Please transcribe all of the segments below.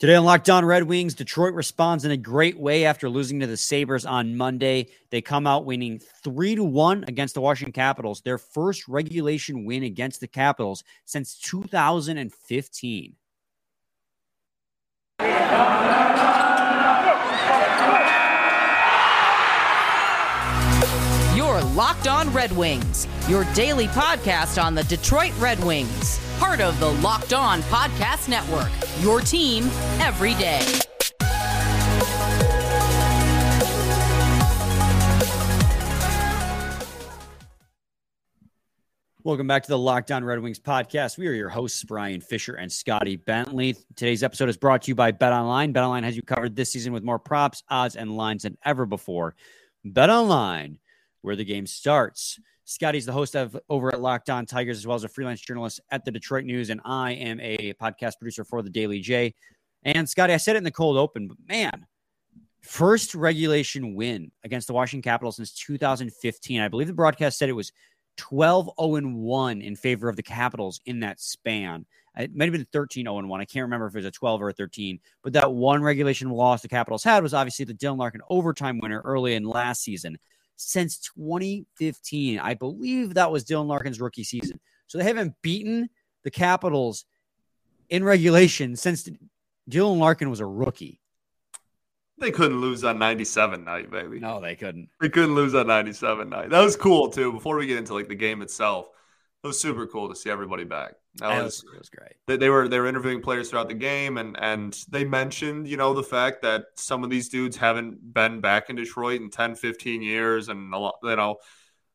Today on Locked On Red Wings, Detroit responds in a great way after losing to the Sabres on Monday. They come out winning 3 to 1 against the Washington Capitals, their first regulation win against the Capitals since 2015. Locked On Red Wings, your daily podcast on the Detroit Red Wings part of the Locked On Podcast Network. Your team every day. Welcome back to the Locked On Red Wings podcast. We are your hosts, Brian Fisher and Scotty Bentley. Today's episode is brought to you by Bet Online. Bet Online has you covered this season with more props, odds, and lines than ever before. Bet Online, where the game starts. Scotty's the host of over at Locked On Tigers, as well as a freelance journalist at the Detroit News, and I am a podcast producer for the Daily J. And Scotty, I said it in the cold open, but man, first regulation win against the Washington Capitals since 2015. I believe the broadcast said it was 12 0 1 in favor of the Capitals in that span. It might have been 13 0 1. I can't remember if it was a 12 or a 13, but that one regulation loss the Capitals had was obviously the Dylan Larkin overtime winner early in last season since 2015. I believe that was Dylan Larkin's rookie season. So they haven't beaten the Capitals in regulation since Dylan Larkin was a rookie. They couldn't lose on 97 night, baby. No, they couldn't. They couldn't lose on 97 night. That was cool too. Before we get into like the game itself, it was super cool to see everybody back. That was, was, was great. They, they, were they were interviewing players throughout the game, and and they mentioned you know the fact that some of these dudes haven't been back in Detroit in 10, 15 years, and a lot, you know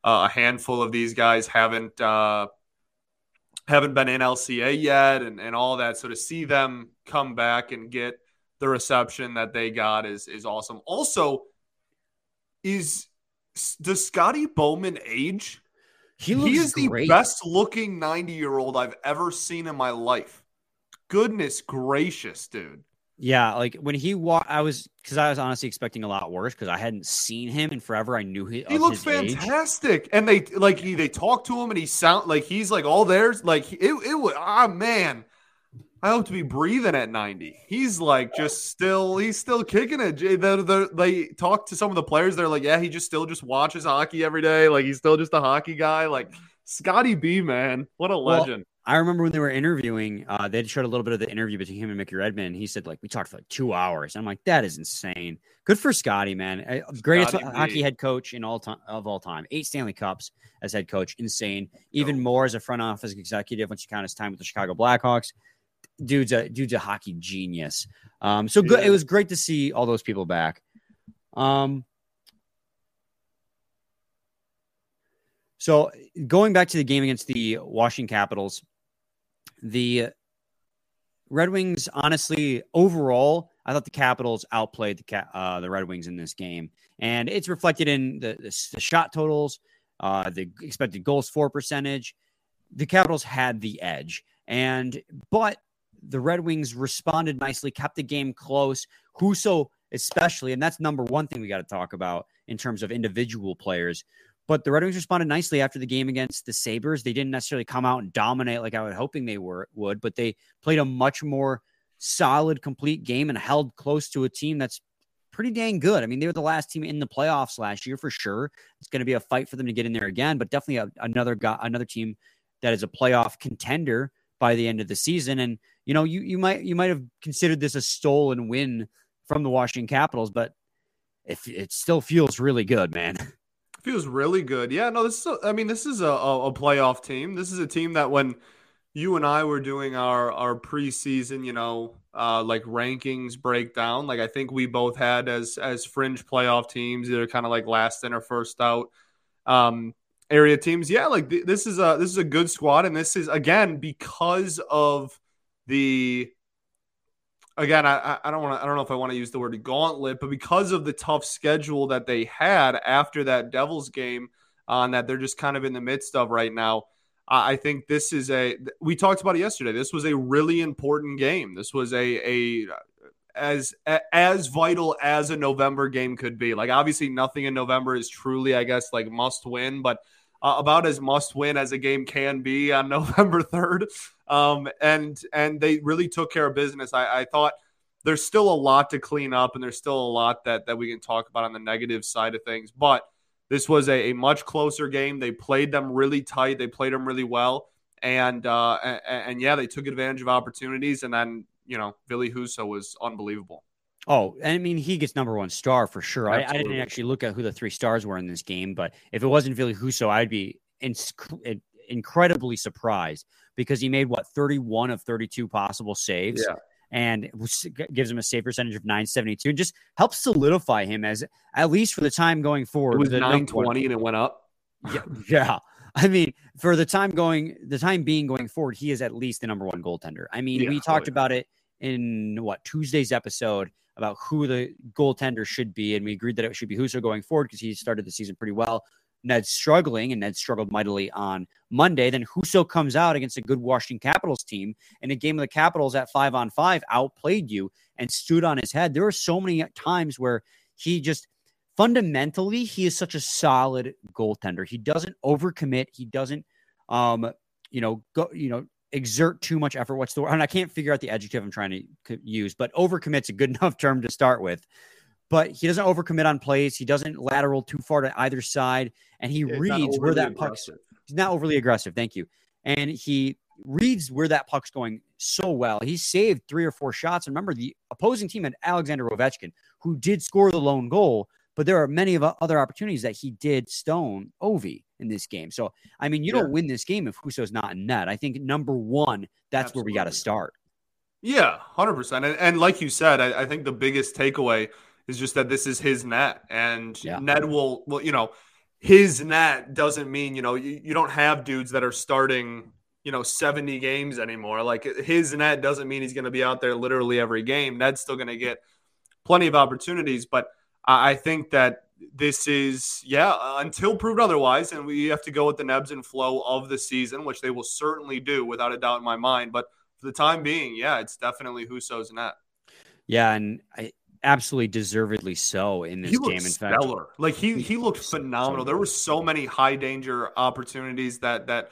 uh, a handful of these guys haven't uh, haven't been in LCA yet, and and all that. So to see them come back and get the reception that they got is is awesome. Also, is does Scotty Bowman age? He, he is great. the best looking 90 year old I've ever seen in my life. Goodness gracious, dude. Yeah, like when he walked, I was because I was honestly expecting a lot worse because I hadn't seen him in forever. I knew he. He looks fantastic, age. and they like he they talk to him, and he sound like he's like all theirs. Like it, it was ah man, I hope to be breathing at 90. He's like just still, he's still kicking it. They, they, they talk to some of the players. They're like, yeah, he just still just watches hockey every day. Like he's still just a hockey guy. Like Scotty B, man, what a legend. Well, I remember when they were interviewing, uh, they showed a little bit of the interview between him and Mickey Redmond. He said, like, we talked for like two hours. And I'm like, that is insane. Good for Scotty, man. Greatest Scotty hockey B. head coach in all time of all time. Eight Stanley Cups as head coach. Insane. Even more as a front office executive once you count his time with the Chicago Blackhawks dude's a dude's a hockey genius. Um, so good. Yeah. It was great to see all those people back. Um, so going back to the game against the Washington Capitals, the Red Wings, honestly, overall, I thought the Capitals outplayed the uh, the Red Wings in this game, and it's reflected in the, the, the shot totals, uh, the expected goals for percentage. The Capitals had the edge, and but the Red Wings responded nicely, kept the game close. Husso, especially, and that's number one thing we got to talk about in terms of individual players. But the Red Wings responded nicely after the game against the Sabres. They didn't necessarily come out and dominate like I was hoping they were would, but they played a much more solid, complete game and held close to a team that's pretty dang good. I mean, they were the last team in the playoffs last year for sure. It's going to be a fight for them to get in there again, but definitely a, another guy, another team that is a playoff contender by the end of the season. And you know, you you might you might have considered this a stolen win from the Washington Capitals, but it, it still feels really good, man. Feels really good. Yeah, no, this is. A, I mean, this is a, a playoff team. This is a team that when you and I were doing our our preseason, you know, uh, like rankings breakdown, like I think we both had as as fringe playoff teams, either kind of like last in or first out. Um, area teams. Yeah, like th- this is a this is a good squad, and this is again because of the again. I I don't want to I don't know if I want to use the word gauntlet, but because of the tough schedule that they had after that Devils game on uh, that they're just kind of in the midst of right now. I think this is a we talked about it yesterday. This was a really important game. This was a a as as vital as a November game could be. Like obviously nothing in November is truly I guess like must win, but uh, about as must win as a game can be on November 3rd. Um, and and they really took care of business. I, I thought there's still a lot to clean up, and there's still a lot that that we can talk about on the negative side of things. But this was a, a much closer game. They played them really tight. They played them really well, and uh, and, and yeah, they took advantage of opportunities. And then you know, Ville Husso was unbelievable. Oh, I mean, he gets number one star for sure. I, I, didn't actually look at who the three stars were in this game, but if it wasn't Ville Husso, I'd be inc- incredibly surprised because he made what 31 of 32 possible saves. Yeah. And gives him a save percentage of 972 and just helps solidify him as at least for the time going forward. It was 920 and it went up. Yeah, yeah. I mean, for the time going, the time being going forward, he is at least the number one goaltender. I mean, yeah, we talked about it in what Tuesday's episode about who the goaltender should be, and we agreed that it should be Husso going forward because he started the season pretty well. Ned's struggling, and Ned struggled mightily on Monday. Then Huso comes out against a good Washington Capitals team in a game of the Capitals at five on five, outplayed you and stood on his head. There were so many times where he just fundamentally he is such a solid goaltender. He doesn't overcommit. He doesn't, um, you know, go, you know, exert too much effort. What's the word? And I can't figure out the adjective I'm trying to use, but overcommit's a good enough term to start with. But he doesn't overcommit on plays. He doesn't lateral too far to either side, and he yeah, reads where that puck's. He's not overly aggressive. Thank you. And he reads where that puck's going so well. He saved three or four shots. And remember, the opposing team had Alexander Ovechkin, who did score the lone goal, but there are many of other opportunities that he did stone Ovi in this game. So, I mean, you yeah. don't win this game if Husso's not in net. I think number one, that's Absolutely. where we got to start. Yeah, 100%. And, and like you said, I, I, think the biggest takeaway is just that this is his net. And yeah. Ned will, well, you know, his net doesn't mean, you know, you, you don't have dudes that are starting, you know, 70 games anymore. Like his net doesn't mean he's going to be out there literally every game. Ned's still going to get plenty of opportunities. But I think that this is yeah until proved otherwise and we have to go with the nebs and flow of the season which they will certainly do without a doubt in my mind. But for the time being yeah it's definitely Husso's net. Yeah and I absolutely deservedly so in this game. In stellar. fact like he he looked phenomenal. There were so many high danger opportunities that that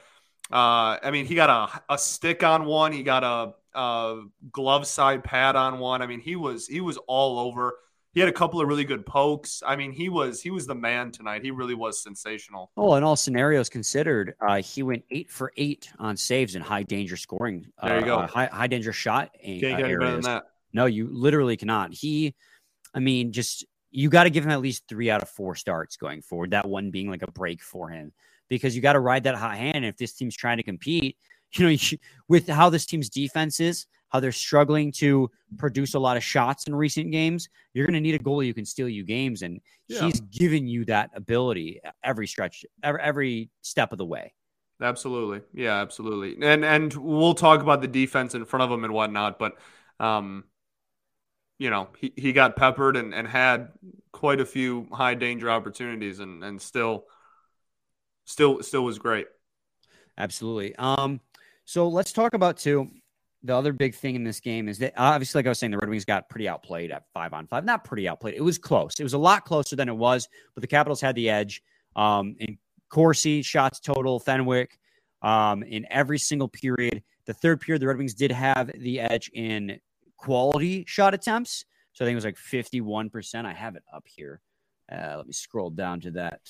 uh I mean he got a, a stick on one. He got a, a glove side pad on one. I mean he was he was all over he had a couple of really good pokes. I mean, he was he was the man tonight. He really was sensational. Oh, in all scenarios considered, uh, he went eight for eight on saves and high danger scoring. There you go. Uh, high, high danger shot. Can't get uh, better than that. No, you literally cannot. He, I mean, just you got to give him at least three out of four starts going forward. That one being like a break for him because you got to ride that hot hand. And if this team's trying to compete, you know, you, with how this team's defense is, how they're struggling to produce a lot of shots in recent games, you're going to need a goalie who can steal you games, and yeah. he's given you that ability every stretch, every, every step of the way. Absolutely, yeah, absolutely, and and we'll talk about the defense in front of him and whatnot, but um, you know, he, he got peppered and, and had quite a few high danger opportunities, and and still, still, still was great. Absolutely. Um, so let's talk about too the other big thing in this game is that obviously, like I was saying, the Red Wings got pretty outplayed at five on five. Not pretty outplayed. It was close. It was a lot closer than it was, but the Capitals had the edge. Um, in Corsi, shots total, Fenwick, um, in every single period. The third period, the Red Wings did have the edge in quality shot attempts. So I think it was like 51%. I have it up here. Uh, let me scroll down to that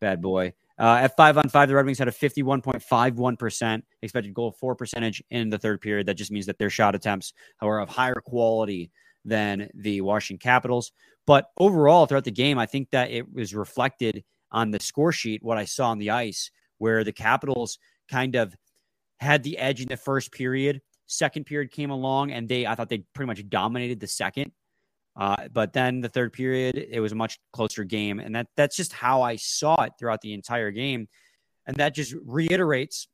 bad boy. Uh, at five on five, the Red Wings had a 51.51% expected goal for percentage in the third period. That just means that their shot attempts are of higher quality than the Washington Capitals. But overall, throughout the game, I think that it was reflected on the score sheet, what I saw on the ice, where the Capitals kind of had the edge in the first period. Second period came along, and they, I thought they pretty much dominated the second. Uh, but then the third period, it was a much closer game, and that that's just how I saw it throughout the entire game, and that just reiterates,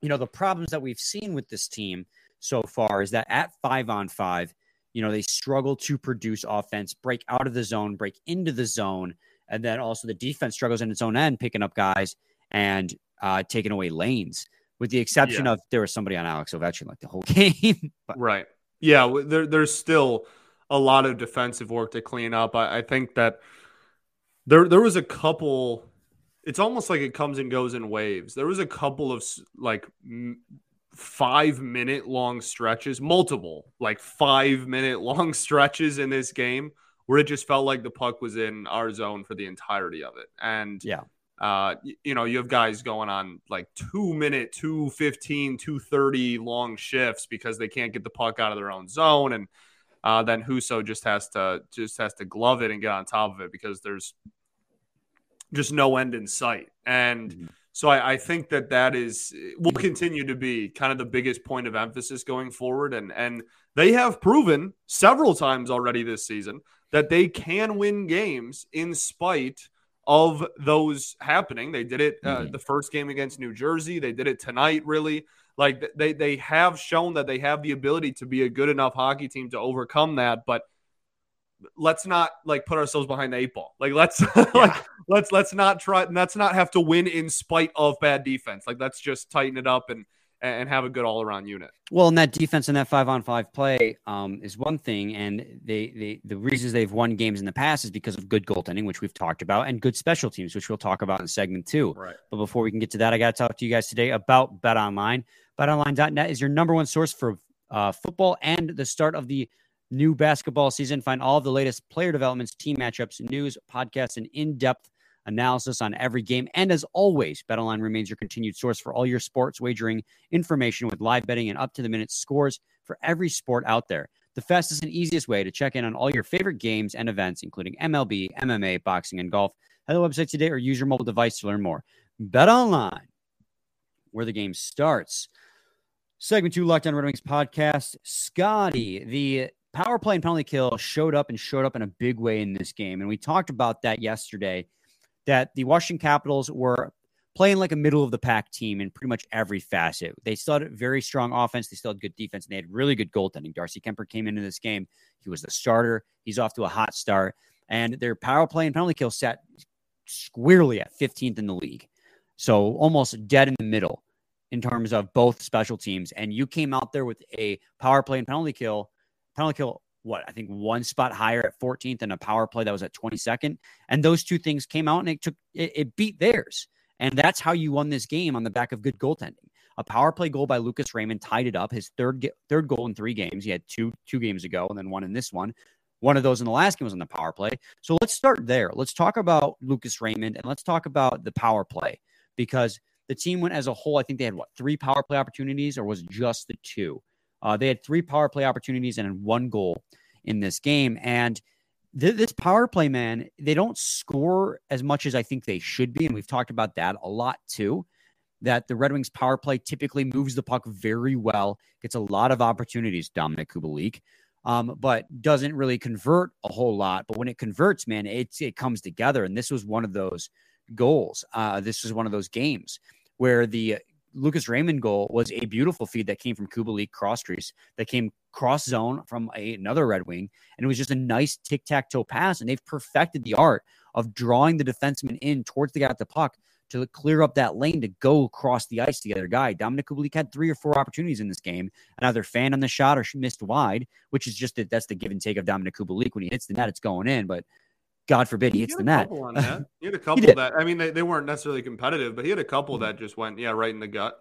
you know, the problems that we've seen with this team so far is that at five on five, you know, they struggle to produce offense, break out of the zone, break into the zone, and then also the defense struggles in its own end, picking up guys and uh, taking away lanes. With the exception yeah. of there was somebody on Alex Ovechkin like the whole game, but, right? Yeah, there, there's still a lot of defensive work to clean up. I, I think that there there was a couple. It's almost like it comes and goes in waves. There was a couple of like five minute long stretches, multiple like five minute long stretches in this game where it just felt like the puck was in our zone for the entirety of it. And yeah, uh, you know, you have guys going on like two minute, 215, 230 long shifts because they can't get the puck out of their own zone. And uh, then Husso just has to just has to glove it and get on top of it because there's just no end in sight. And mm-hmm. so I, I, think that that is will continue to be kind of the biggest point of emphasis going forward. And and they have proven several times already this season that they can win games in spite of those happening. They did it uh, mm-hmm. the first game against New Jersey. They did it tonight. Really, like they they have shown that they have the ability to be a good enough hockey team to overcome that. But let's not like put ourselves behind the eight ball. Like let's yeah. like let's let's not try. And let's not have to win in spite of bad defense. Like let's just tighten it up and and have a good all around unit. Well, and that defense and that five on five play um, is one thing, and they, they the reasons they've won games in the past is because of good goaltending, which we've talked about, and good special teams, which we'll talk about in segment two. Right. But before we can get to that, I got to talk to you guys today about Bet Online. BetOnline.net is your number one source for uh, football and the start of the new basketball season. Find all of the latest player developments, team matchups, news, podcasts, and in depth analysis on every game. And as always, BetOnline remains your continued source for all your sports wagering information with live betting and up to the minute scores for every sport out there. The fastest and easiest way to check in on all your favorite games and events, including MLB, MMA, boxing, and golf. Head to the website today or use your mobile device to learn more. BetOnline, where the game starts. Segment two, Locked On Red Wings podcast. Scotty, the power play and penalty kill showed up and showed up in a big way in this game. And we talked about that yesterday that the Washington Capitals were playing like a middle of the pack team in pretty much every facet. They still had a very strong offense, they still had good defense, and they had really good goaltending. Darcy Kuemper came into this game. He was the starter. He's off to a hot start. And their power play and penalty kill set squarely at 15th in the league. So almost dead in the middle in terms of both special teams. And you came out there with a power play and penalty kill, penalty kill what I think one spot higher at 14th and a power play that was at 22nd. And those two things came out and it took it, it beat theirs. And that's how you won this game on the back of good goaltending. A power play goal by Lucas Raymond tied it up. His third third goal in three games. He had two two games ago and then one in this one. One of those in the last game was on the power play. So let's start there. Let's talk about Lucas Raymond and let's talk about the power play because the team went as a whole. I think they had what three power play opportunities, or was just the two? Uh, they had three power play opportunities and one goal in this game. And th- this power play, man, they don't score as much as I think they should be. And we've talked about that a lot too. That the Red Wings power play typically moves the puck very well, gets a lot of opportunities, Dominik Kubalik, um, but doesn't really convert a whole lot. But when it converts, man, it, it comes together. And this was one of those goals. Uh, this was one of those games where the Lucas Raymond goal was a beautiful feed that came from Kubalik cross crease that came cross zone from a, another Red Wing. And it was just a nice tic tac toe pass. And they've perfected the art of drawing the defenseman in towards the guy at the puck to clear up that lane to go across the ice to the other guy. Dominik Kubalik had three or four opportunities in this game and either fanned on the shot or missed wide, which is just that that's the give and take of Dominik Kubalik. When he hits the net, it's going in. But God forbid he, he hits the net. He had a couple that I mean they, they weren't necessarily competitive, but he had a couple that just went yeah right in the gut.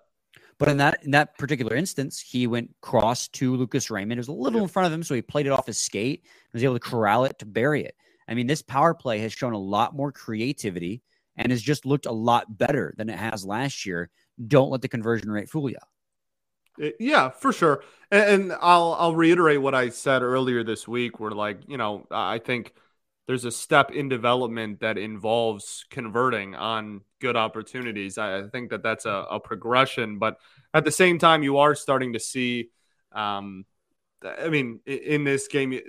But in that in that particular instance, he went cross to Lucas Raymond. It was a little in front of him, so he played it off his skate and was able to corral it to bury it. I mean, this power play has shown a lot more creativity and has just looked a lot better than it has last year. Don't let the conversion rate fool you. Eh, yeah, for sure. And, and I'll I'll reiterate what I said earlier this week. Where like you know I think there's a step in development that involves converting on good opportunities. I, think that that's a, a, progression, but at the same time, you are starting to see. Um, I mean, in this game,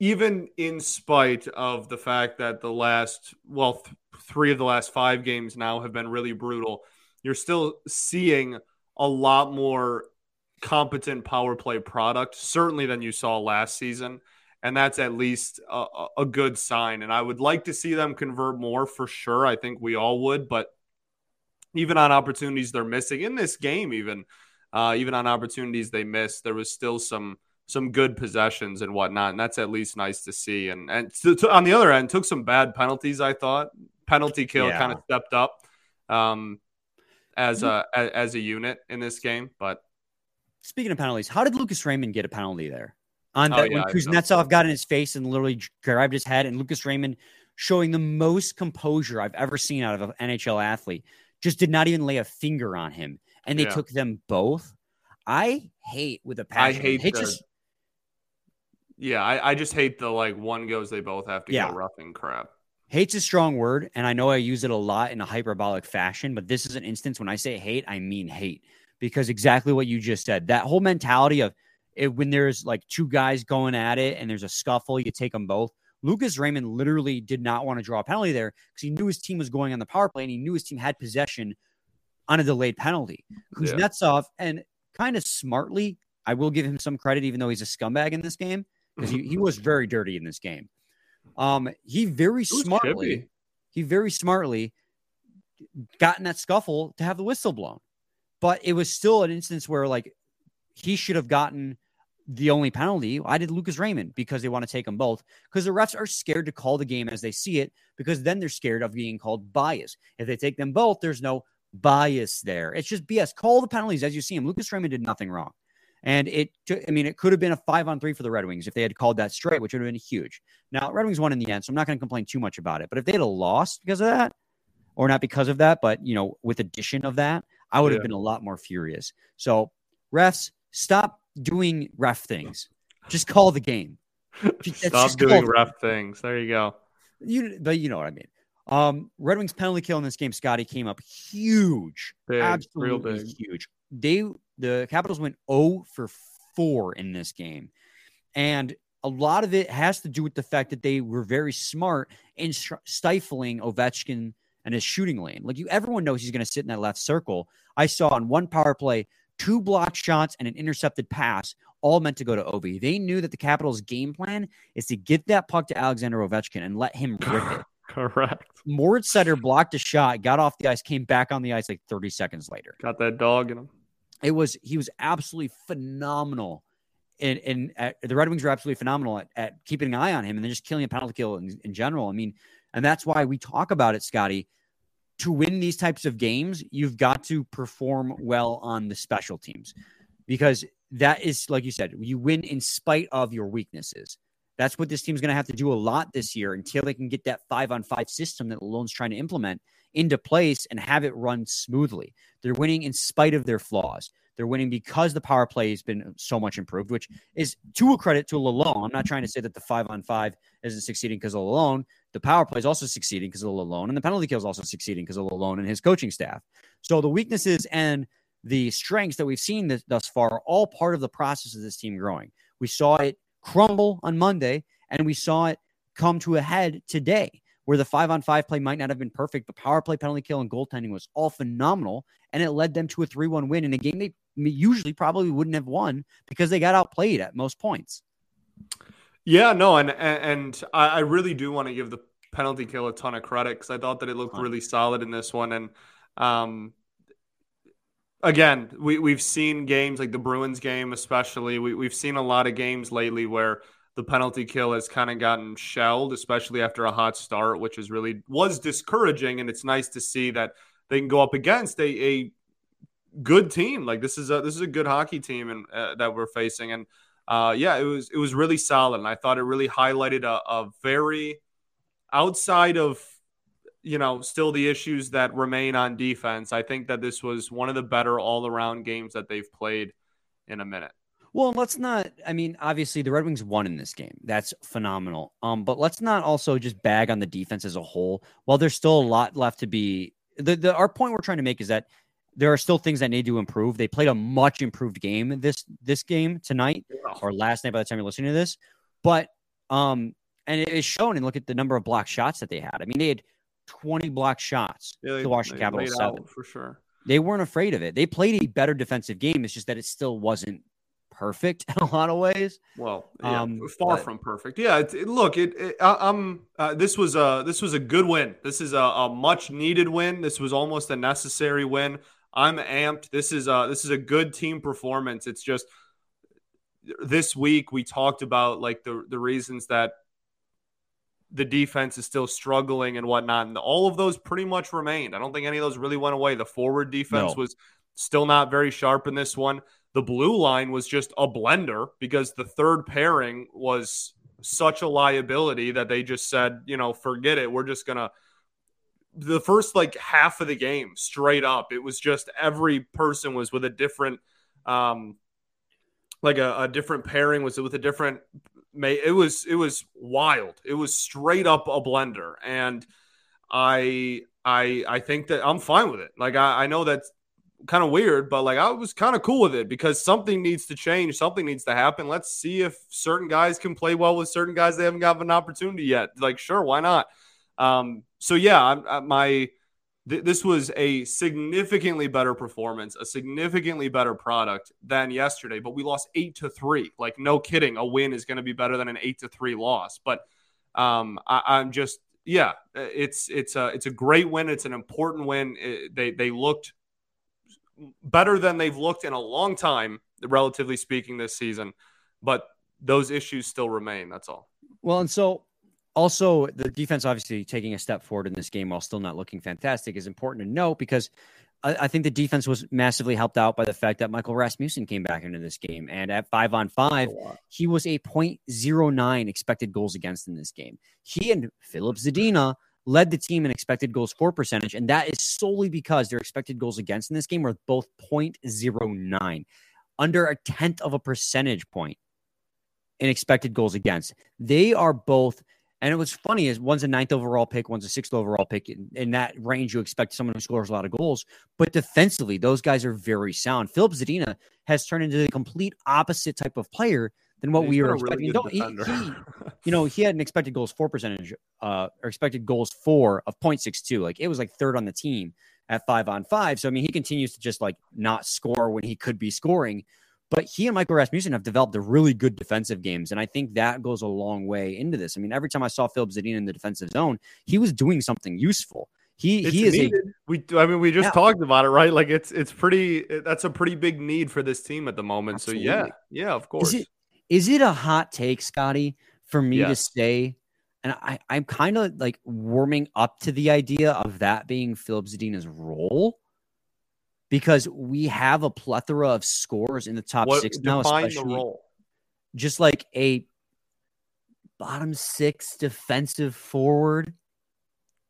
even in spite of the fact that the last, well, th- three of the last five games now have been really brutal, you're still seeing a lot more competent power play product, certainly than you saw last season and that's at least a, a, good sign. And I would like to see them convert more for sure. I think we all would, but even on opportunities they're missing in this game, even uh, even on opportunities they missed, there was still some some good possessions and whatnot, and that's at least nice to see. And and to, to, on the other end, took some bad penalties. I thought penalty kill yeah. kind of stepped up. Um, as a as a unit in this game. But speaking of penalties, how did Lucas Raymond get a penalty there? On Oh, yeah, when Kuznetsov got in his face and literally grabbed his head, and Lucas Raymond showing the most composure I've ever seen out of an NHL athlete, just did not even lay a finger on him, and they Yeah. took them both. I hate with a passion. I hate the- just yeah, I, I just hate the like one goes they both have to Yeah. go roughing crap. Hate's a strong word, and I know I use it a lot in a hyperbolic fashion, but this is an instance when I say hate, I mean hate because exactly what you just said. That whole mentality of it, when there's like two guys going at it and there's a scuffle, you take them both. Lucas Raymond literally did not want to draw a penalty there because he knew his team was going on the power play and he knew his team had possession on a delayed penalty. Yeah. Kuznetsov, and kind of smartly, I will give him some credit, even though he's a scumbag in this game because he, he was very dirty in this game. Um, he very smartly, he very smartly got in that scuffle to have the whistle blown. But it was still an instance where like he should have gotten the only penalty. I did Lucas Raymond because they want to take them both because the refs are scared to call the game as they see it because then they're scared of being called bias. If they take them both, there's no bias there. It's just BS. Call the penalties as you see them. Lucas Raymond did nothing wrong. And it, took- I mean, it could have been a five on three for the Red Wings if they had called that straight, which would have been huge. Now, Red Wings won in the end, so I'm not going to complain too much about it. But if they had a lost because of that, or not because of that, but you know, with addition of that, I would have been a lot more furious. So, refs, stop doing ref things. Just call the game. That's Stop doing rough things. There you go. You, but you know what I mean. Um, Red Wings penalty kill in this game, Scotty came up huge, Big, absolutely real big. huge. They the Capitals went 0 for 4 in this game. And a lot of it has to do with the fact that they were very smart in stifling Ovechkin and his shooting lane. Like you everyone knows he's going to sit in that left circle. I saw on one power play two blocked shots and an intercepted pass all meant to go to Ovi. They knew that the Capitals game plan is to get that puck to Alexander Ovechkin and let him rip it. Correct. Moritz Seider blocked a shot, got off the ice, came back on the ice like 30 seconds later. Got that dog in him. It was he was absolutely phenomenal. And, and at, the Red Wings were absolutely phenomenal at, at keeping an eye on him and then just killing a penalty kill in, in general. I mean, and that's why we talk about it, Scotty. To win these types of games, you've got to perform well on the special teams because that is, like you said, you win in spite of your weaknesses. That's what this team's going to have to do a lot this year until they can get that five on five system that Lalonde's trying to implement into place and have it run smoothly. They're winning in spite of their flaws. They're winning because the power play has been so much improved, which is to a credit to Lalonde. I'm not trying to say that the five on five isn't succeeding because of Lalonde. The power play is also succeeding because of Lalonde, and the penalty kill is also succeeding because of Lalonde and his coaching staff. So the weaknesses and the strengths that we've seen this, thus far are all part of the process of this team growing. We saw it crumble on Monday, and we saw it come to a head today, where the five on five play might not have been perfect, but power play, penalty kill, and goaltending was all phenomenal, and it led them to a 3 1 win in a game they usually probably wouldn't have won because they got outplayed at most points. Yeah, no, and and, I really do want to give the penalty kill a ton of credit because I thought that it looked really solid in this one. And um, again, we we've seen games like the Bruins game, especially. We we've seen a lot of games lately where the penalty kill has kind of gotten shelled, especially after a hot start, which is really was discouraging. And it's nice to see that they can go up against a, a good team. Like this is a this is a good hockey team and uh, that we're facing. And uh, yeah, it was it was really solid, and I thought it really highlighted a, a very outside of you know still the issues that remain on defense. I think that this was one of the better all around games that they've played in a minute. Well, let's not. I mean, obviously, the Red Wings won in this game. That's phenomenal. Um, but let's not also just bag on the defense as a whole. While there's still a lot left to be, the, the our point we're trying to make is that there are still things that need to improve. They played a much improved game this this game tonight or last night by the time you're listening to this. But um, and it is shown. And look at the number of block shots that they had. I mean, they had 20 block shots. Yeah, they- the Washington Capitals seven. for sure. They weren't afraid of it. They played a better defensive game. It's just that it still wasn't perfect in a lot of ways. Well, yeah, Um, far but- from perfect. Yeah, it, it- look, it, it I, I'm. Uh, this was a this was a good win. This is a, a much needed win. This was almost a necessary win. I'm amped. This is a this is a good team performance. It's just this week we talked about like the the reasons that the defense is still struggling and whatnot. And all of those pretty much remained. I don't think any of those really went away. The forward defense no. was still not very sharp in this one. The blue line was just a blender because the third pairing was such a liability that they just said, you know, forget it. We're just going to. The first like half of the game, straight up, it was just every person was with a different, um, like a, a different pairing was with a different it was it was wild. It was straight up a blender, and I I I think that I'm fine with it. Like I, I know that's kind of weird, but like I was kind of cool with it because something needs to change, something needs to happen. Let's see if certain guys can play well with certain guys they haven't got an opportunity yet. Like sure, why not? Um, so yeah, I, I, my th- this was a significantly better performance, a significantly better product than yesterday. But we lost eight to three. Like, no kidding, a win is going to be better than an eight to three loss. But um, I, I'm just, yeah, it's it's a it's a great win. It's an important win. It, they they looked better than they've looked in a long time, relatively speaking, this season. But those issues still remain. That's all. Well, and so also, the defense obviously taking a step forward in this game while still not looking fantastic is important to note because I, I think the defense was massively helped out by the fact that Michael Rasmussen came back into this game. And at five on five, he was a 0.09 expected goals against in this game. He and Filip Zadina led the team in expected goals for percentage, and that is solely because their expected goals against in this game were both 0.09, under a tenth of a percentage point in expected goals against. They are both and it was funny is one's a ninth overall pick, one's a sixth overall pick. In, in, that range, you expect someone who scores a lot of goals. But defensively, those guys are very sound. Filip Zadina has turned into the complete opposite type of player than what He's we were expecting. Really he, he, you know, he had an expected goals for percentage, uh, or expected goals for of 0.62. Like it was like third on the team at five on five. So I mean, he continues to just like not score when he could be scoring. But he and Michael Rasmussen have developed a really good defensive games. And I think that goes a long way into this. I mean, every time I saw Filip Zadina in the defensive zone, he was doing something useful. He it's he is needed. a we I mean we just yeah. talked about it, right? Like it's it's pretty that's a pretty big need for this team at the moment. Absolutely. So yeah, yeah, of course. Is it, is it a hot take, Scotty, for me yes. to say and I, I'm kind of like warming up to the idea of that being Filip Zadina's role because we have a plethora of scores in the top what, six now, especially just like a bottom six defensive forward.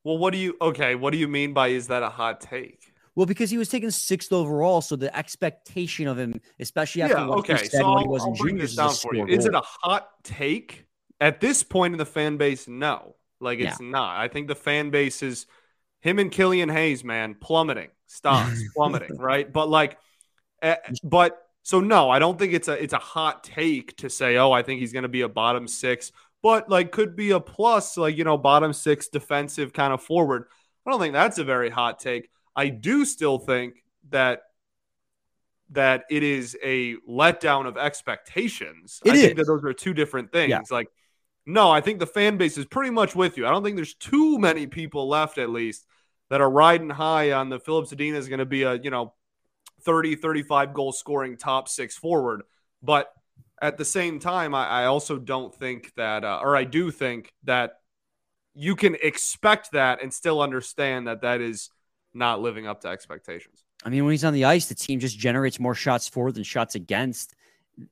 Well, what do you okay? What do you mean by is that a hot take? Well, because he was taken sixth overall, so the expectation of him, especially after yeah, what okay. he said so when he was I'll in juniors, down for you. Is it a hot take at this point in the fan base? No, like it's yeah. not. I think the fan base is him and Killian Hayes, man, plummeting, stops plummeting, right? But like, uh, but so no, I don't think it's a it's a hot take to say, oh, I think he's going to be a bottom six, but like could be a plus, like you know, bottom six defensive kind of forward. I don't think that's a very hot take. I do still think that that it is a letdown of expectations. It I is. think that those are two different things. Yeah. Like no, I think the fan base is pretty much with you. I don't think there's too many people left, at least, that are riding high on the Filip Zadina is going to be a, you know, 30, 35 goal scoring top six forward. But at the same time, I, I also don't think that, uh, or I do think that you can expect that and still understand that that is not living up to expectations. I mean, when he's on the ice, the team just generates more shots for than shots against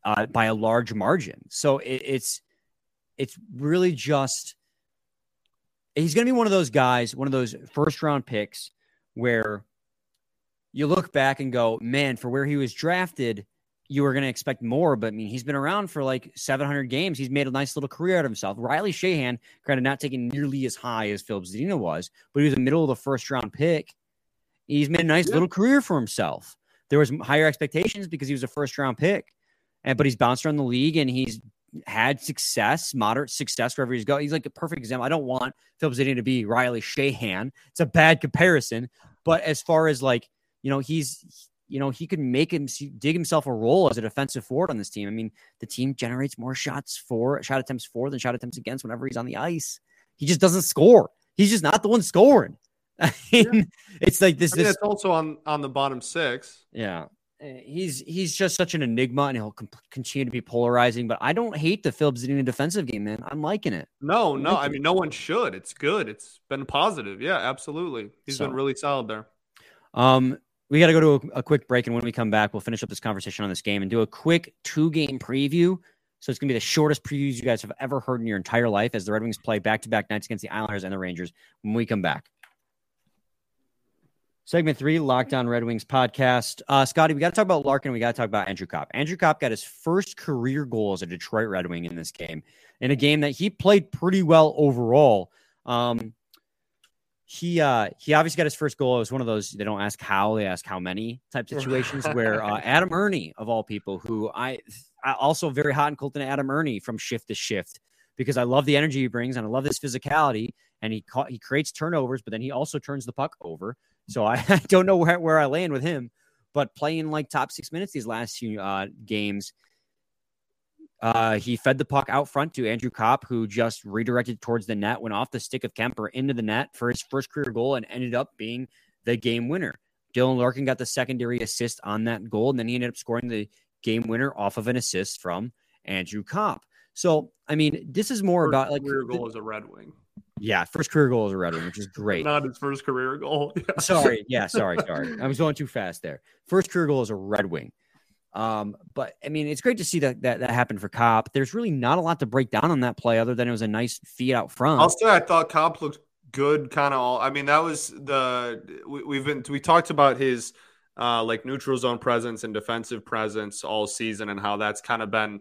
uh, by a large margin. So it, it's it's really just he's going to be one of those guys, one of those first round picks where you look back and go, man, for where he was drafted, you were going to expect more. But I mean, he's been around for like 700 games. He's made a nice little career out of himself. Riley Sheahan, granted, not taking nearly as high as Filip Zadina was, but he was a middle of the first round pick. He's made a nice yeah. little career for himself. There was higher expectations because he was a first round pick, and but he's bounced around the league and he's had success, moderate success wherever he's going. He's like a perfect example. I don't want Filip Zadina to be Riley Sheahan. It's a bad comparison. But as far as like, you know, he's, you know, he could make him dig himself a role as a defensive forward on this team. I mean, the team generates more shots for shot attempts for than shot attempts against whenever he's on the ice. He just doesn't score. He's just not the one scoring. I mean, yeah. it's like this. I mean, this. It's also on on the bottom six. Yeah, he's he's just such an enigma, and he'll comp- continue to be polarizing. But I don't hate the Phillips in a defensive game, man. I'm liking it. No, no, I mean no one should. It's good. It's been positive. Yeah, absolutely. He's So- been really solid there. Um, we got to go to a, a quick break, and when we come back, we'll finish up this conversation on this game and do a quick two game preview. So it's going to be the shortest previews you guys have ever heard in your entire life as the Red Wings play back to back nights against the Islanders and the Rangers when we come back. Segment three, Locked On Red Wings podcast. Uh, Scotty, we got to talk about Larkin. We got to talk about Andrew Copp. Andrew Copp got his first career goal as a Detroit Red Wing in this game, in a game that he played pretty well overall. Um, he uh he obviously got his first goal. It was one of those they don't ask how, they ask how many type situations where uh, Adam Erne of all people, who I, I also very hot and cold to Adam Erne from shift to shift because I love the energy he brings and I love his physicality and he ca- he creates turnovers, but then he also turns the puck over. So I, I don't know where, where I land with him, but playing like top six minutes these last few uh, games, uh, he fed the puck out front to Andrew Copp, who just redirected towards the net, went off the stick of Kuemper into the net for his first career goal, and ended up being the game winner. Dylan Larkin got the secondary assist on that goal, and then he ended up scoring the game winner off of an assist from Andrew Copp. So, I mean, this is more First about like, career the- goal as a Red Wing. Yeah, first career goal as a Red Wing, which is great. Not his first career goal. Yeah. sorry, yeah, sorry, sorry. I was going too fast there. First career goal as a Red Wing. Um, but I mean, it's great to see that that, that happened for Copp. There's really not a lot to break down on that play other than it was a nice feed out front. I'll say I thought Copp looked good, kind of all. I mean, that was the we, we've been we talked about his uh, like neutral zone presence and defensive presence all season, and how that's kind of been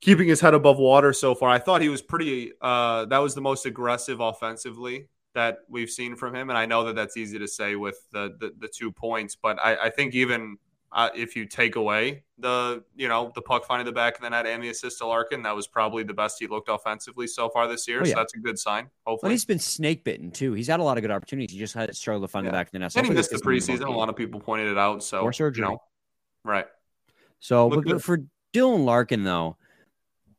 keeping his head above water so far. I thought he was pretty. Uh, that was the most aggressive offensively that we've seen from him, and I know that that's easy to say with the the, the two points, but I, I think even. Uh, if you take away the, you know, the puck finding the back and then net and the assist to Larkin, that was probably the best he looked offensively so far this year. Oh, yeah. So that's a good sign. Well, Hopefully, he's been snake bitten too. He's had a lot of good opportunities. He just had to struggle to find Yeah. the back of the net. So and he missed the preseason. A lot of people pointed it out. So Or surgery. you know, right? So, but, but for Dylan Larkin, though,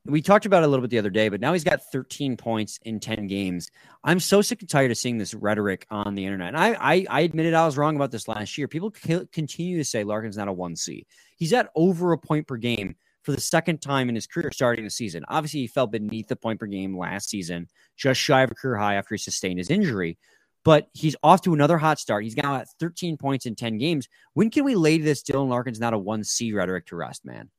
we talked about it a little bit the other day, but now he's got 13 points in 10 games. I'm so sick and tired of seeing this rhetoric on the internet. And I, I, I admitted I was wrong about this last year. People continue to say Larkin's not a 1C. He's at over a point per game for the second time in his career starting the season. Obviously, he fell beneath the point per game last season, just shy of a career high after he sustained his injury. But he's off to another hot start. He's now at 13 points in 10 games. When can we lay this Dylan Larkin's not a 1C rhetoric to rest, man?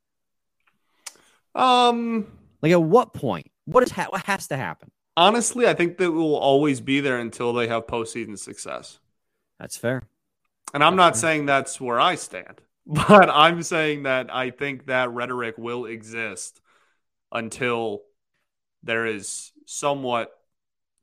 Um, Like at what point? What is ha- what has to happen? honestly, I think that will always be there until they have postseason success. That's fair. And I'm not Okay. saying that's where I stand, but I'm saying that I think that rhetoric will exist until there is somewhat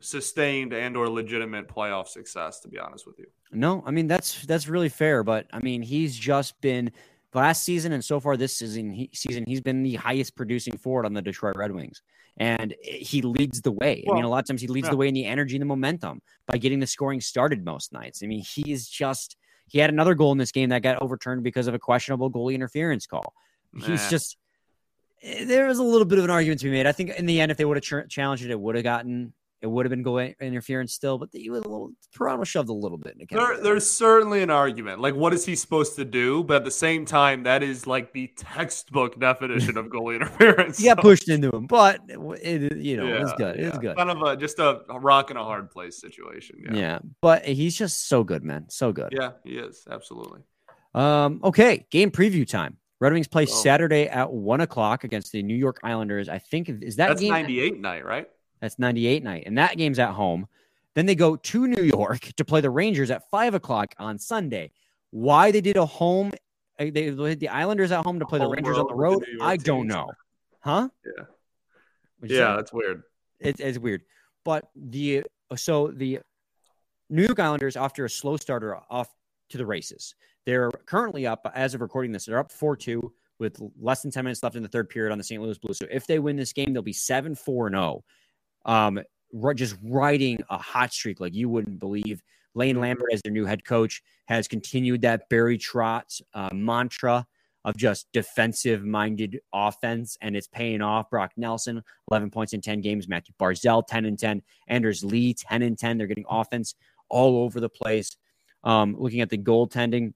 sustained and or legitimate playoff success to be honest with you. No, I mean that's that's really fair, but I mean he's just been last season and so far this season he, season he's been the highest producing forward on the Detroit Red Wings, and he leads the way. I mean, a lot of times he leads yeah. the way in the energy and the momentum by getting the scoring started most nights. I mean, he is just he had another goal in this game that got overturned because of a questionable goalie interference call. He's just eh, there was a little bit of an argument to be made. I think in the end, if they would have ch- challenged it, it would have gotten it would have been goal interference still, but he was a little Toronto shoved a little bit. In There, there's certainly an argument. Like, what is he supposed to do? But at the same time, that is like the textbook definition of goalie interference. he got So, pushed into him, but it, you know, it was good. It yeah. was good. Kind of a just a, a rock and a hard place situation. Yeah. Yeah. but he's just so good, man. So good. Yeah, he is absolutely. Um, okay, game preview time. Red Wings play Oh. Saturday at one o'clock against the New York Islanders. I think is that That's game 98 night, right? That's 98 night. And that game's at home. Then they go to New York to play the Rangers at five o'clock on Sunday. Why they did a home, uh, they hit the Islanders at home to play the Rangers on the road the I don't teams. know. Huh? Yeah. Yeah, say? that's weird. It, it's weird. But the, so the New York Islanders, after a slow starter, off to the races. They're currently up, as of recording this, they're up 4 2 with less than 10 minutes left in the third period on the St. Louis Blues. So if they win this game, they'll be 7 4 0. Um, just riding a hot streak like you wouldn't believe. Lane Lambert, as their new head coach, has continued that Barry Trotz uh, mantra of just defensive minded offense, and it's paying off. Brock Nelson, 11 points in 10 games. Mathew Barzal, 10 and 10. Anders Lee, 10 and 10. They're getting offense all over the place. Um, looking at the goaltending,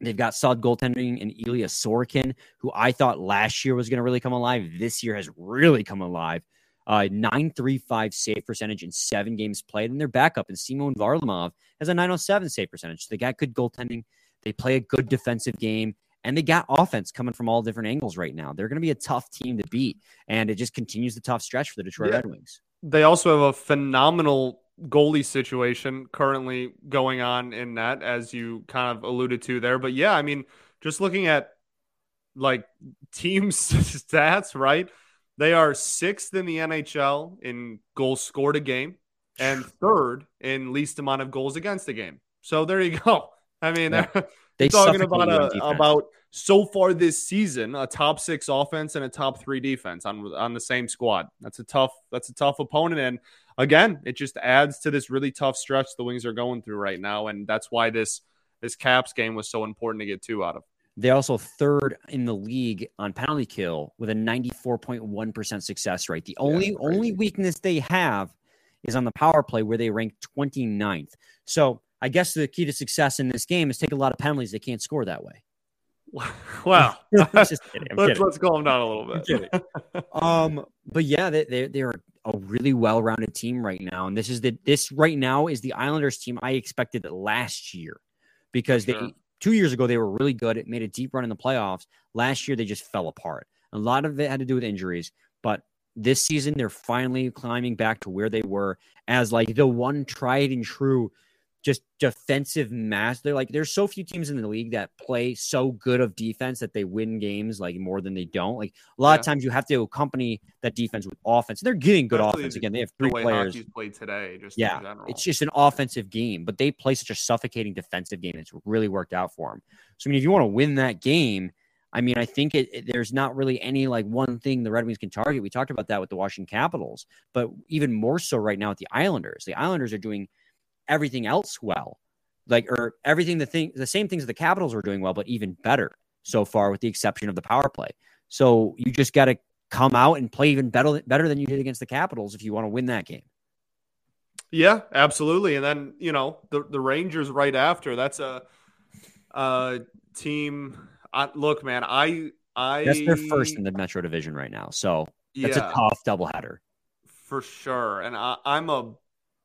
They've got solid goaltending in Ilya Sorokin, who I thought last year was going to really come alive. This year has really come alive. Uh, 935 save percentage in seven games played. And their backup in Semyon Varlamov has a 907 save percentage. So they got good goaltending. They play a good defensive game. And they got offense coming from all different angles right now. They're going to be a tough team to beat. And it just continues the tough stretch for the Detroit yeah. Red Wings. They also have a phenomenal goalie situation currently going on in that, as you kind of alluded to there. But yeah, I mean, just looking at like team stats, right? They are sixth in the NHL in goals scored a game and third in least amount of goals against a game. So there you go. I mean, yeah. They talking about a, about so far this season a top six offense and a top three defense on on the same squad. That's a tough that's a tough opponent, and again, it just adds to this really tough stretch the Wings are going through right now, and that's why this this Caps game was so important to get two out of. They're also third in the league on penalty kill with a 94.1% success rate. The only yeah, only weakness they have is on the power play where they rank 29th. So I guess the key to success in this game is take a lot of penalties. They can't score that way. Wow. let's, let's calm down a little bit. um, but yeah, they, they, they're a really well-rounded team right now. And this is the, this right now is the Islanders team I expected last year because sure. they, two years ago, they were really good. It made a deep run in the playoffs. Last year, they just fell apart. A lot of it had to do with injuries, but this season, they're finally climbing back to where they were as like the one tried and true – just defensive mass. They're like there's so few teams in the league that play so good of defense that they win games like more than they don't. Like a lot yeah. of times you have to accompany that defense with offense. They're getting good Especially offense again. They have three the players. played today, just yeah, it's just an offensive game, but they play such a suffocating defensive game. It's really worked out for them. So I mean, if you want to win that game. I mean, I think it, it, there's not really any like one thing the Red Wings can target. We talked about that with the Washington Capitals, but even more so right now with the Islanders. The Islanders are doing everything else well. Like or everything the thing the same things the Capitals are doing well, but even better so far, with the exception of the power play. So you just got to come out and play even better better than you did against the Capitals if you want to win that game. Yeah, absolutely. And then you know the the Rangers right after. That's a, a team. I, look, man, I I that's their first in the Metro Division right now. So that's yeah, a tough doubleheader for sure. And I, I'm a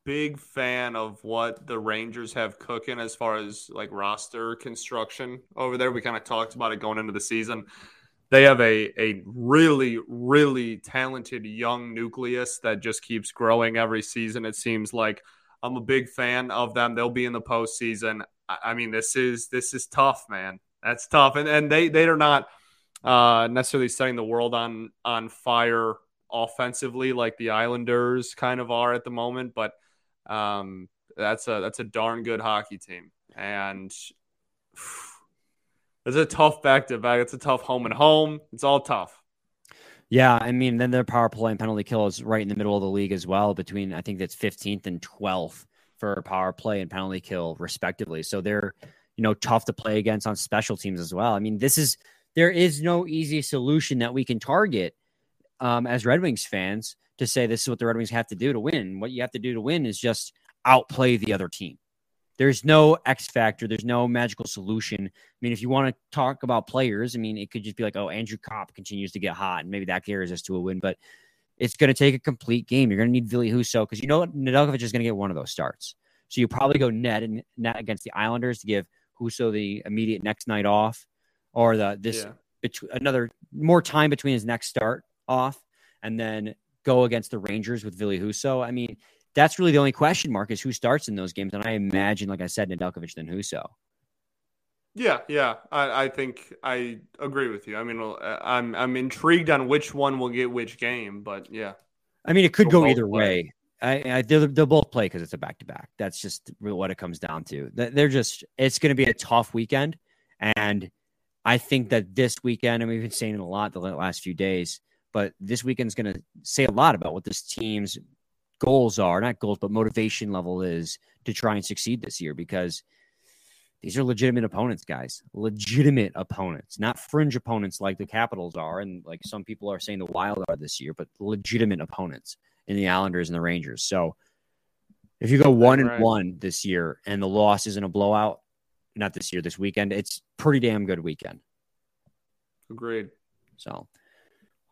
big fan of what the Rangers have cooking as far as like roster construction over there. We kind of talked about it going into the season. They have a a really really talented young nucleus that just keeps growing every season. It seems like I'm a big fan of them. They'll be in the postseason. I, I mean, this is this is tough, man. That's tough, and and they they are not uh, necessarily setting the world on on fire offensively like the Islanders kind of are at the moment, but um, that's a that's a darn good hockey team, and it's a tough back to back. It's a tough home and home. It's all tough. Yeah, I mean, then their power play and penalty kill is right in the middle of the league as well. Between I think that's 15th and 12th for power play and penalty kill, respectively. So they're you know tough to play against on special teams as well. I mean, this is there is no easy solution that we can target um, as Red Wings fans to say this is what the Red Wings have to do to win. What you have to do to win is just outplay the other team. There's no X factor. There's no magical solution. I mean, if you want to talk about players, I mean, it could just be like, oh, Andrew Copp continues to get hot, and maybe that carries us to a win. But it's going to take a complete game. You're going to need Ville Husso because you know what? Nedeljkovic is going to get one of those starts. So you probably go net and net against the Islanders to give Husso the immediate next night off, or the this yeah. another more time between his next start off, and then go against the Rangers with Ville Husso. I mean, that's really the only question mark is who starts in those games. And I imagine, like I said, Nedeljkovic than Husso. Yeah, yeah, I, I think I agree with you. I mean, uh, I'm I'm intrigued on which one will get which game, but yeah. I mean, it could go either play. way. I, I they'll, they'll both play because it's a back to back. That's just what it comes down to. They're just it's going to be a tough weekend, and I think that this weekend, and we've been saying it a lot the last few days but this weekend's going to say a lot about what this team's goals are, not goals, but motivation level is to try and succeed this year because these are legitimate opponents, guys. Legitimate opponents, not fringe opponents like the Capitals are, and like some people are saying the Wild are this year, but legitimate opponents in the Islanders and the Rangers. So if you go one and one this year and the loss isn't a blowout, not this year, this weekend. It's pretty damn good weekend. Agreed. So,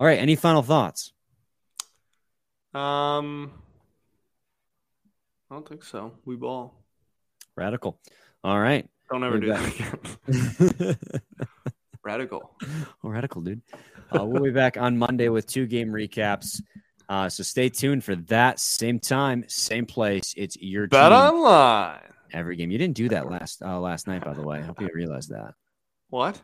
all right. Any final thoughts? Um, I don't think so. We ball. Radical. All right. Don't ever We'll do that again. Radical. Oh, radical, dude. Uh, we'll be back on Monday with two game recaps. Uh, so stay tuned for that. Same time, same place. It's your Bet team online. every game. You didn't do that last uh, last night, by the way. I hope you realized that. What?